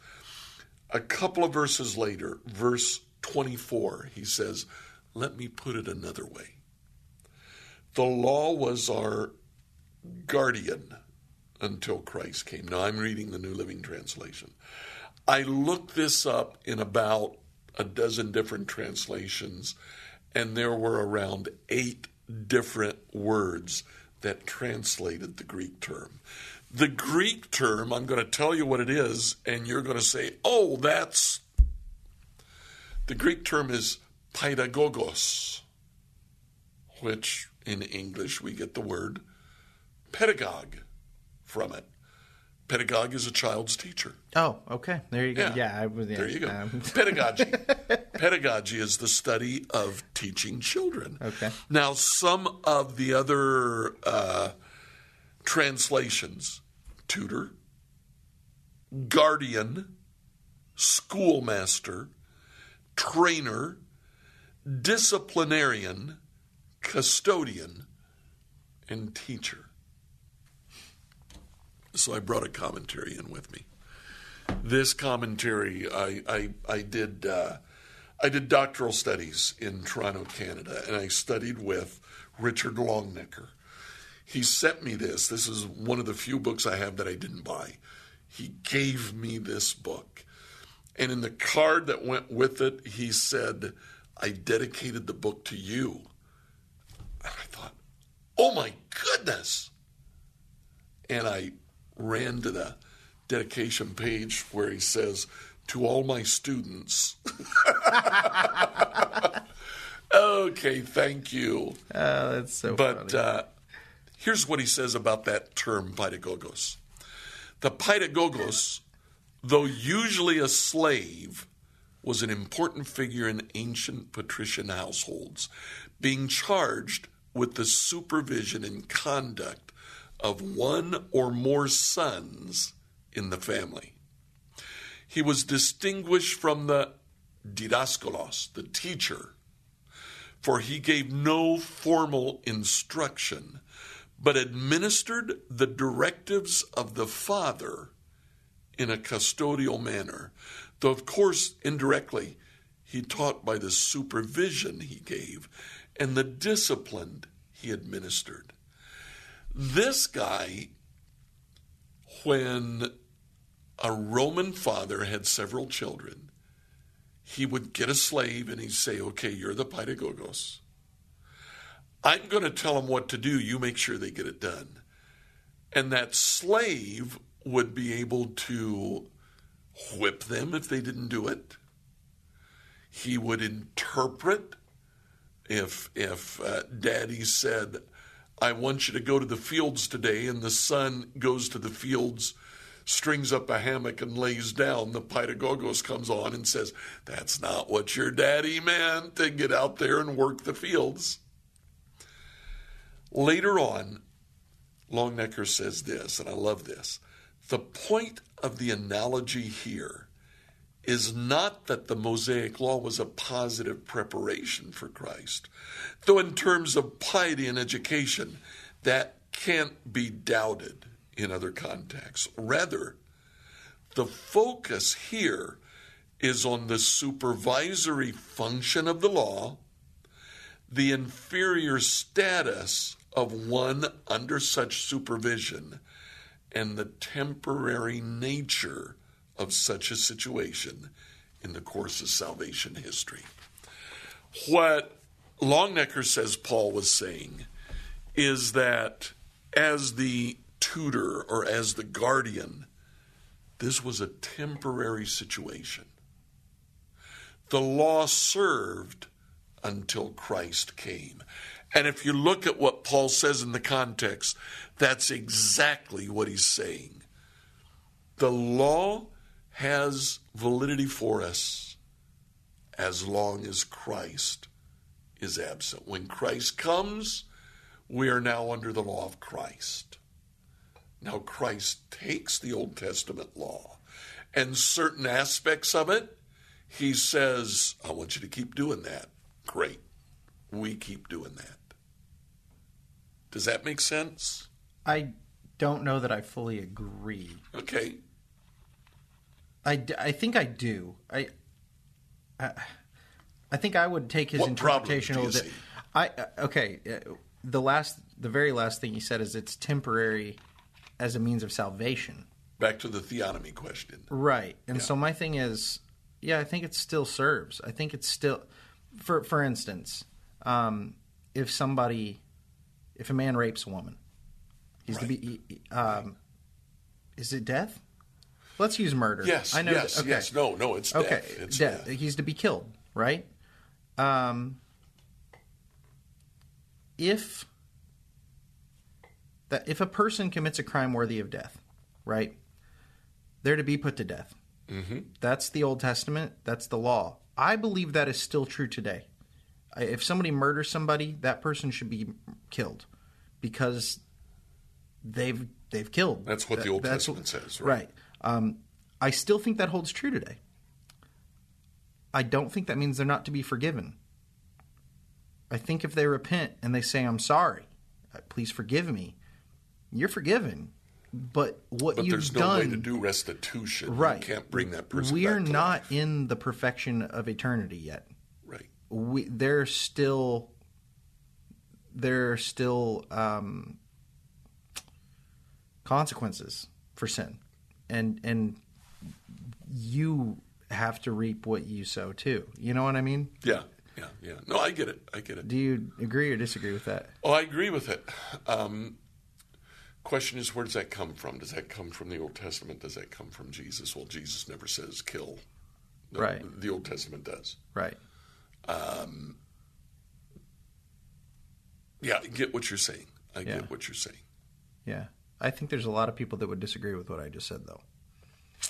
Speaker 2: A couple of verses later, verse 24, he says, "Let me put it another way. The law was our guardian until Christ came." Now I'm reading the New Living Translation. I looked this up in about a dozen different translations, and there were around eight different words that translated the Greek term. The Greek term, I'm going to tell you what it is, and you're going to say, oh, that's. The Greek term is pedagogos, which in English we get the word pedagogue from it. Pedagogue is a child's teacher.
Speaker 1: Oh, okay. There you go.
Speaker 2: Yeah.
Speaker 1: Yeah, I was. Yeah,
Speaker 2: There you go.
Speaker 1: um,
Speaker 2: Pedagogy. Pedagogy is the study of teaching children.
Speaker 1: Okay.
Speaker 2: Now, some of the other uh, translations tutor, guardian, schoolmaster, trainer, disciplinarian, custodian, and teacher. So I brought a commentary in with me this commentary I I, I did uh, I did doctoral studies in Toronto, Canada, and I studied with Richard Longenecker. He sent me this. This is one of the few books I have that I didn't buy. He gave me this book. And in the card that went with it, he said, I dedicated the book to you. And I thought, oh my goodness. And I ran to the dedication page where he says, To all my students. okay, thank you.
Speaker 1: uh, that's so
Speaker 2: But
Speaker 1: funny.
Speaker 2: uh, here's what he says about that term, pedagogos. The pedagogos, though usually a slave, was an important figure in ancient patrician households, being charged with the supervision and conduct of one or more sons in the family. He was distinguished from the didaskalos, the teacher, for he gave no formal instruction, but administered the directives of the father in a custodial manner, though, of course, indirectly, he taught by the supervision he gave and the discipline he administered. This guy, when a Roman father had several children, he would get a slave and he'd say, Okay, you're the pedagogos. I'm going to tell them what to do. You make sure they get it done. And that slave would be able to whip them if they didn't do it. He would interpret if if uh, daddy said, "I want you to go to the fields today," and the son goes to the fields, strings up a hammock and lays down. The pedagogos comes on and says, "That's not what your daddy meant. To get out there and work the fields." Later on, Longenecker says this, and I love this. The point of the analogy here is not that the Mosaic Law was a positive preparation for Christ, though in terms of piety and education, that can't be doubted in other contexts. Rather, the focus here is on the supervisory function of the law, the inferior status of one under such supervision, and the temporary nature of such a situation in the course of salvation history. What Longenecker says Paul was saying is that as the tutor or as the guardian, this was a temporary situation. The law served until Christ came. And if you look at what Paul says in the context, that's exactly what he's saying. The law has validity for us as long as Christ is absent. When Christ comes, we are now under the law of Christ. Now, Christ takes the Old Testament law and certain aspects of it, he says, I want you to keep doing that. Great. We keep doing that. Does that make sense?
Speaker 1: I don't know that I fully agree.
Speaker 2: Okay.
Speaker 1: I, I think I do. I, I I think I would take his
Speaker 2: What
Speaker 1: interpretation of it. I uh, okay. uh, The last, the very last thing he said is it's temporary as a means of salvation.
Speaker 2: Back to the theonomy question.
Speaker 1: Right. And so my thing is, yeah, I think it still serves. I think it's still, for for instance, um, if somebody, if a man rapes a woman, he's to be, he- um, is it death? Let's use murder.
Speaker 2: Yes,
Speaker 1: I know.
Speaker 2: yes,
Speaker 1: okay.
Speaker 2: yes. No, no, it's
Speaker 1: Okay,
Speaker 2: death. It's
Speaker 1: death.
Speaker 2: death.
Speaker 1: He's to be killed, right? Um, if that if a person commits a crime worthy of death, right, they're to be put to death. Mm-hmm. That's the Old Testament. That's the law. I believe that is still true today. If somebody murders somebody, that person should be killed because they've they've killed.
Speaker 2: That's what the Old Testament says,
Speaker 1: right?
Speaker 2: right?
Speaker 1: Um, I still think that holds true today. I don't think that means they're not to be forgiven. I think if they repent and they say, "I'm sorry, uh, please forgive me," you're forgiven. But what
Speaker 2: But
Speaker 1: you've done.
Speaker 2: But there's no
Speaker 1: done,
Speaker 2: way to do restitution.
Speaker 1: right?
Speaker 2: You can't bring that person
Speaker 1: We're not
Speaker 2: life.
Speaker 1: in the perfection of eternity yet.
Speaker 2: Right.
Speaker 1: We there's still there's still um, consequences for sin, and and you have to reap what you sow too. You know what I mean?
Speaker 2: Yeah. Yeah. Yeah. No, I get it. I get it.
Speaker 1: Do you agree or disagree with that?
Speaker 2: Oh, I agree with it. Um, question is, where does that come from? Does that come from the Old Testament? Does that come from Jesus? Well, Jesus never says kill. The,
Speaker 1: Right.
Speaker 2: The Old Testament does.
Speaker 1: Right.
Speaker 2: Yeah, I get what you're saying. I
Speaker 1: Yeah.
Speaker 2: get what you're saying.
Speaker 1: Yeah. I think there's a lot of people that would disagree with what I just said, though.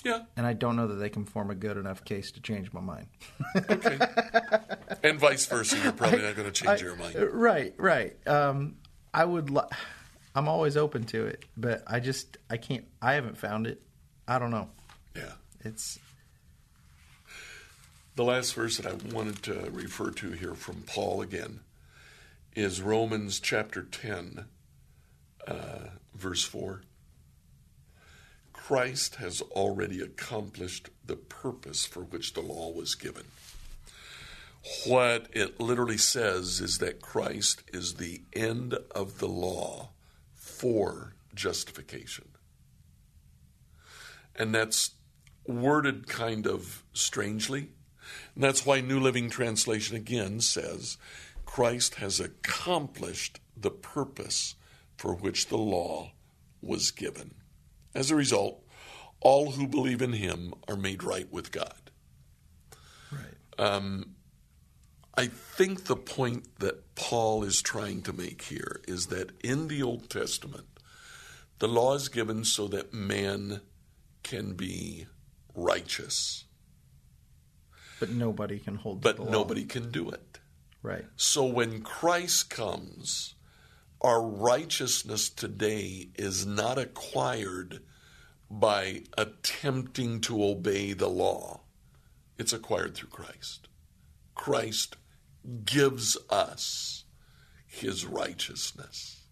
Speaker 2: Yeah.
Speaker 1: And I don't know that they can form a good enough case to change my mind.
Speaker 2: Okay. and vice versa. You're probably not going to change your mind.
Speaker 1: Uh, Right, right. Um, I would. Li- I'm always open to it, but I just I can't. I haven't found it. I don't know.
Speaker 2: Yeah.
Speaker 1: It's
Speaker 2: The last verse that I wanted to refer to here from Paul again is Romans chapter 10, uh, verse 4. Christ has already accomplished the purpose for which the law was given. What it literally says is that Christ is the end of the law for justification. And that's worded kind of strangely. And that's why New Living Translation again says Christ has accomplished the purpose for which the law was given. As a result, all who believe in him are made right with God.
Speaker 1: Right.
Speaker 2: Um, I think the point that Paul is trying to make here is that in the Old Testament, the law is given so that man can be righteous,
Speaker 1: But nobody can hold
Speaker 2: but
Speaker 1: the law.
Speaker 2: nobody can do it.
Speaker 1: Right.
Speaker 2: So when Christ comes, our righteousness today is not acquired by attempting to obey the law, it's acquired through Christ. Christ gives us his righteousness.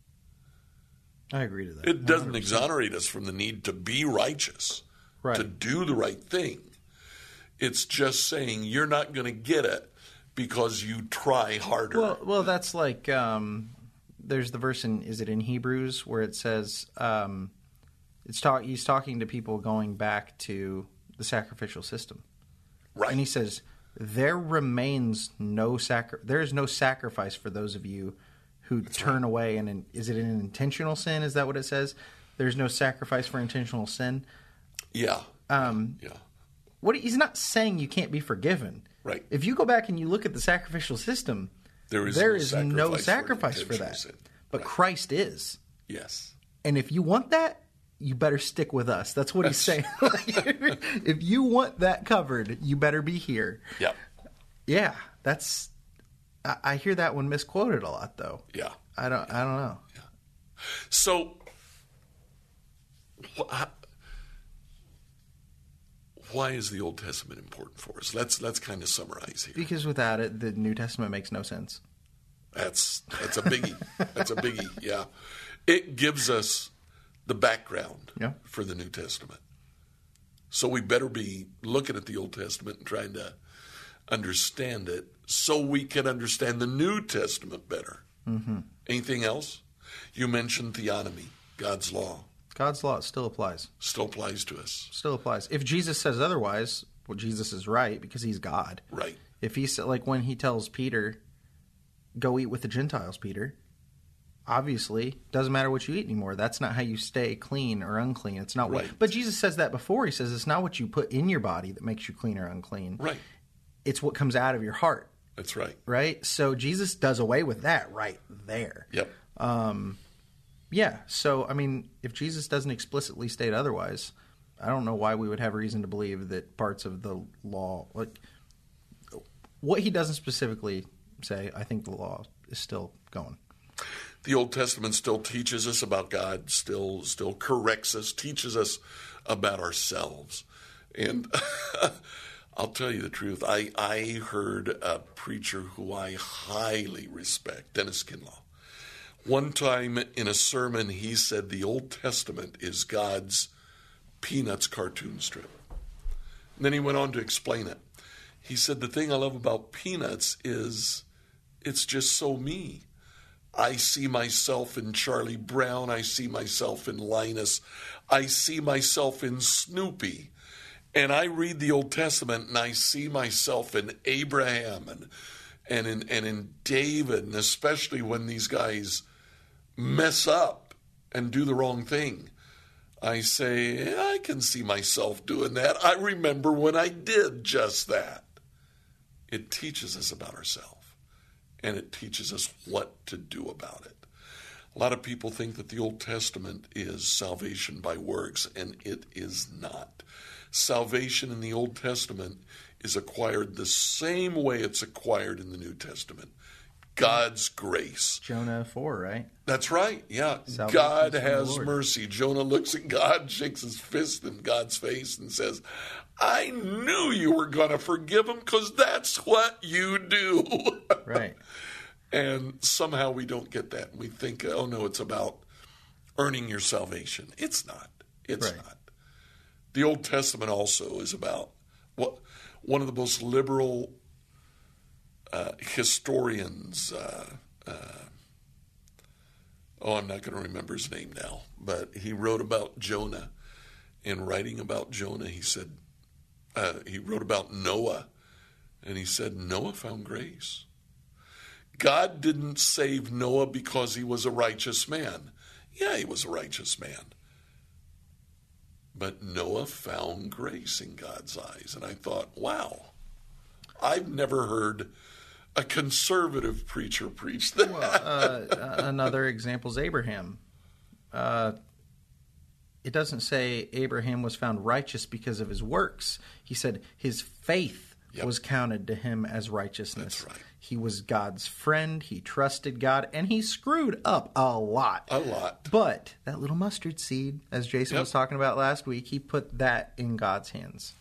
Speaker 1: I agree to that.
Speaker 2: It doesn't
Speaker 1: 100%.
Speaker 2: exonerate us from the need to be righteous,
Speaker 1: Right.
Speaker 2: to do the right thing. It's just saying you're not going to get it because you try harder.
Speaker 1: Well, well, that's like um, there's the verse in is it in Hebrews where it says um, it's talk he's talking to people going back to the sacrificial system,
Speaker 2: right.
Speaker 1: and he says there remains no sacri- there is no sacrifice for those of you who turn away and in, is it an intentional sin? Is that what it says? There's no sacrifice for intentional sin.
Speaker 2: yeah.
Speaker 1: Um,
Speaker 2: Yeah.
Speaker 1: what he's not saying you can't be forgiven.
Speaker 2: Right.
Speaker 1: If you go back and you look at the sacrificial system,
Speaker 2: There is
Speaker 1: there
Speaker 2: no
Speaker 1: is
Speaker 2: sacrifice
Speaker 1: no
Speaker 2: for
Speaker 1: sacrifice for,
Speaker 2: intentional
Speaker 1: that.
Speaker 2: sin.
Speaker 1: But
Speaker 2: Right.
Speaker 1: Christ is.
Speaker 2: Yes.
Speaker 1: And if you want that, you better stick with us. That's what he's saying. if you want that covered, you better be here.
Speaker 2: Yeah.
Speaker 1: Yeah, that's. I, I hear that one misquoted a lot, though.
Speaker 2: Yeah.
Speaker 1: I don't. I don't know.
Speaker 2: Yeah. So, why is the Old Testament important for us? Let's let's kind of summarize here.
Speaker 1: Because without it, the New Testament makes no sense.
Speaker 2: That's that's a biggie. that's a biggie. Yeah, it gives us the background
Speaker 1: Yeah.
Speaker 2: for the New Testament. So we better be looking at the Old Testament and trying to understand it, so we can understand the New Testament better. Mm-hmm. Anything else? You mentioned theonomy, God's law,
Speaker 1: God's law still applies.
Speaker 2: still applies to us,
Speaker 1: Still applies. If Jesus says otherwise, well, Jesus is right because he's God.
Speaker 2: right?
Speaker 1: If he said, like when he tells Peter, "Go eat with the Gentiles," Peter. Obviously, doesn't matter what you eat anymore. That's not how you stay clean or unclean. It's not what. But Jesus says that before. He says it's not what you put in your body that makes you clean or unclean.
Speaker 2: Right.
Speaker 1: It's what comes out of your heart.
Speaker 2: That's right.
Speaker 1: Right. So Jesus does away with that right there.
Speaker 2: Yep.
Speaker 1: Um, Yeah. So I mean, if Jesus doesn't explicitly state otherwise, I don't know why we would have reason to believe that parts of the law, like what he doesn't specifically say, I think the law is still going.
Speaker 2: the Old Testament still teaches us about God, still still corrects us, teaches us about ourselves. And I'll tell you the truth. I, I heard a preacher who I highly respect, Dennis Kinlaw. One time in a sermon, he said the Old Testament is God's Peanuts cartoon strip. And then he went on to explain it. He said, The thing I love about Peanuts is it's just so me. I see myself in Charlie Brown. I see myself in Linus. I see myself in Snoopy. And I read the Old Testament and I see myself in Abraham and, and, in, and in David, and especially when these guys mess up and do the wrong thing. I say, I can see myself doing that. I remember when I did just that. It teaches us about ourselves and it teaches us what to do about it. A lot of people think that the Old Testament is salvation by works, and it is not. Salvation in the Old Testament is acquired the same way it's acquired in the New Testament God's grace.
Speaker 1: Jonah 4, right?
Speaker 2: That's right. Yeah.
Speaker 1: Salvation
Speaker 2: God has mercy. Jonah looks at God, shakes his fist in God's face, and says, I knew you were going to forgive him because that's what you do.
Speaker 1: Right.
Speaker 2: and somehow we don't get that. We think, oh no, it's about earning your salvation. It's not. It's
Speaker 1: Right.
Speaker 2: not. The Old Testament also is about what one of the most liberal uh, historians. Uh, uh, oh, I'm not going to remember his name now, but he wrote about Jonah. In writing about Jonah, he said uh, he wrote about Noah, and he said Noah found grace. God didn't save Noah because he was a righteous man. Yeah, he was a righteous man. But Noah found grace in God's eyes. And I thought, wow, I've never heard a conservative preacher preach that.
Speaker 1: Well, uh, another example is Abraham. Uh, it doesn't say Abraham was found righteous because of his works. He said his faith yep. was counted to him as righteousness.
Speaker 2: Right.
Speaker 1: He was God's friend. He trusted God, and he screwed up a lot.
Speaker 2: A lot.
Speaker 1: But that little mustard seed, as Jason
Speaker 2: Yep.
Speaker 1: was talking about last week, he put that in God's hands.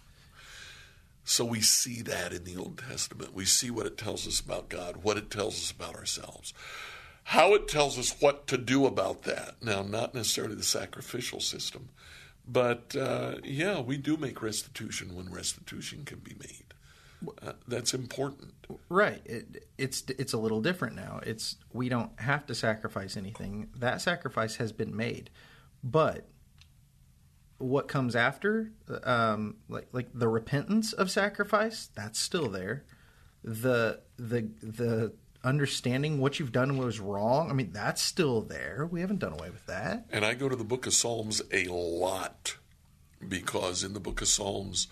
Speaker 2: So we see that in the Old Testament. We see what it tells us about God, what it tells us about ourselves, how it tells us what to do about that. Now, not necessarily the sacrificial system, but uh, yeah, we do make restitution when restitution can be made. Uh, that's important.
Speaker 1: Right. It, it's it's a little different now. It's we don't have to sacrifice anything. That sacrifice has been made, but what comes after, um, like like the repentance of sacrifice, that's still there. The the the understanding what you've done was wrong. I mean, that's still there. We haven't done away with that.
Speaker 2: And I go to the book of Psalms a lot because in the book of Psalms,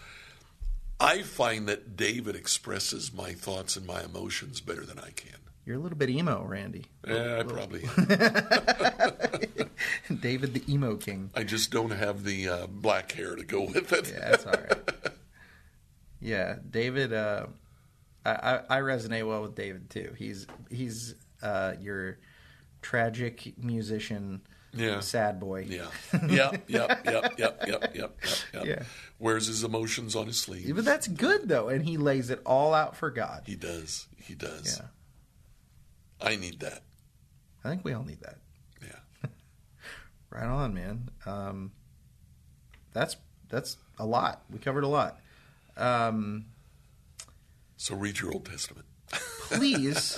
Speaker 2: I find that David expresses my thoughts and my emotions better than I can.
Speaker 1: You're a little bit emo, Randy.
Speaker 2: Yeah, I probably.
Speaker 1: David the emo king.
Speaker 2: I just don't have the uh, black hair to go with it.
Speaker 1: Yeah, that's all right. yeah, David. Uh, I, I I resonate well with David too. He's he's uh, your tragic musician,
Speaker 2: Yeah.
Speaker 1: sad boy.
Speaker 2: Yeah. Yep, yep, yep, yep, yep, yep, yep, yep.
Speaker 1: Yeah.
Speaker 2: Wears his emotions on his sleeve.
Speaker 1: But that's good though, and he lays it all out for God.
Speaker 2: He does. He does.
Speaker 1: Yeah,
Speaker 2: I need that.
Speaker 1: I think we all need that.
Speaker 2: Yeah.
Speaker 1: Right on, man. Um, that's that's a lot. We covered a lot. Um,
Speaker 2: So read your Old Testament.
Speaker 1: please,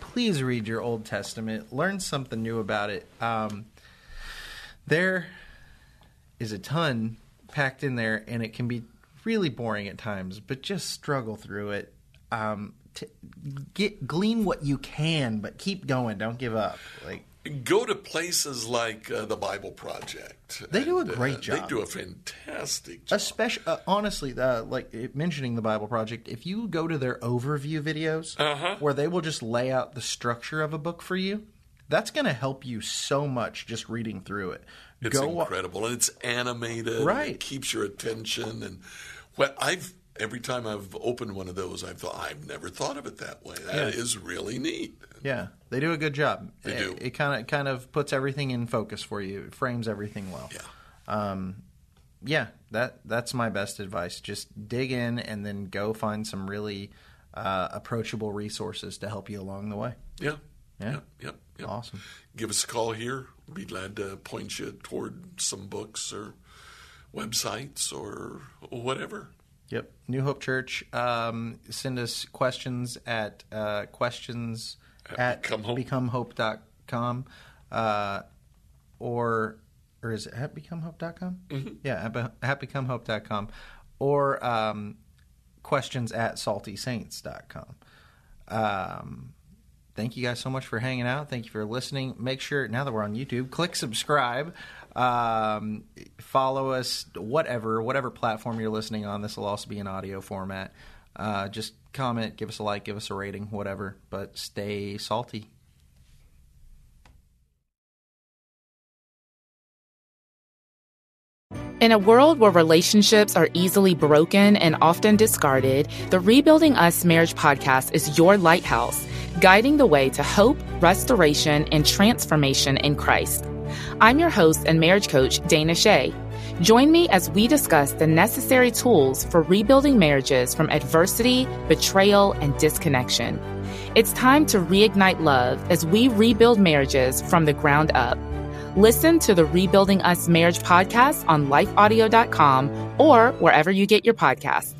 Speaker 1: please read your Old Testament. Learn something new about it. Um, there is a ton packed in there, and it can be really boring at times. But just struggle through it. Um, t- get glean what you can, but keep going. Don't give up. Like
Speaker 2: Go to places like uh, the Bible Project.
Speaker 1: They do a
Speaker 2: And, uh,
Speaker 1: great job.
Speaker 2: They do a fantastic job.
Speaker 1: especially uh, honestly uh, like mentioning the bible project if you go to their overview videos
Speaker 2: Uh-huh.
Speaker 1: where they will just lay out the structure of a book for you that's going to help you so much just reading through it
Speaker 2: It's
Speaker 1: go
Speaker 2: incredible, and it's animated. and
Speaker 1: Right.
Speaker 2: it keeps your attention. And what I've every time I've opened one of those, I've thought I've never thought of it that way. That is
Speaker 1: Yeah.
Speaker 2: really neat.
Speaker 1: yeah they do a good job
Speaker 2: They
Speaker 1: it,
Speaker 2: do.
Speaker 1: it kind of kind of puts everything in focus for you it frames everything well
Speaker 2: Yeah.
Speaker 1: Um, yeah that that's my best advice just dig in and then go find some really uh, approachable resources to help you along the way
Speaker 2: Yeah.
Speaker 1: Yeah.
Speaker 2: Yep. Yep. yep.
Speaker 1: Awesome.
Speaker 2: Give us a call here. We'd be glad to point you toward some books or websites or whatever.
Speaker 1: Yep. New Hope Church. Um, send us questions at uh, questions
Speaker 2: At
Speaker 1: at,
Speaker 2: Become Hope.
Speaker 1: becomehope.com uh, or or is it at becomehope.com? Mm-hmm. Yeah, at, at becomehope.com or um, questions at saltysaints.com. Um, thank you guys so much for hanging out. Thank you for listening. Make sure now that we're on YouTube, click subscribe. Um, follow us, whatever whatever platform you're listening on. This will also be in audio format. Uh, just comment, give us a like, give us a rating, whatever. But stay salty.
Speaker 3: In a world where relationships are easily broken and often discarded, the Rebuilding Us Marriage podcast is your lighthouse, guiding the way to hope, restoration, and transformation in Christ. I'm your host and marriage coach, Dana Shea. Join me as we discuss the necessary tools for rebuilding marriages from adversity, betrayal, and disconnection. It's time to reignite love as we rebuild marriages from the ground up. Listen to the Rebuilding Us Marriage podcast on lifeaudio.com or wherever you get your podcasts.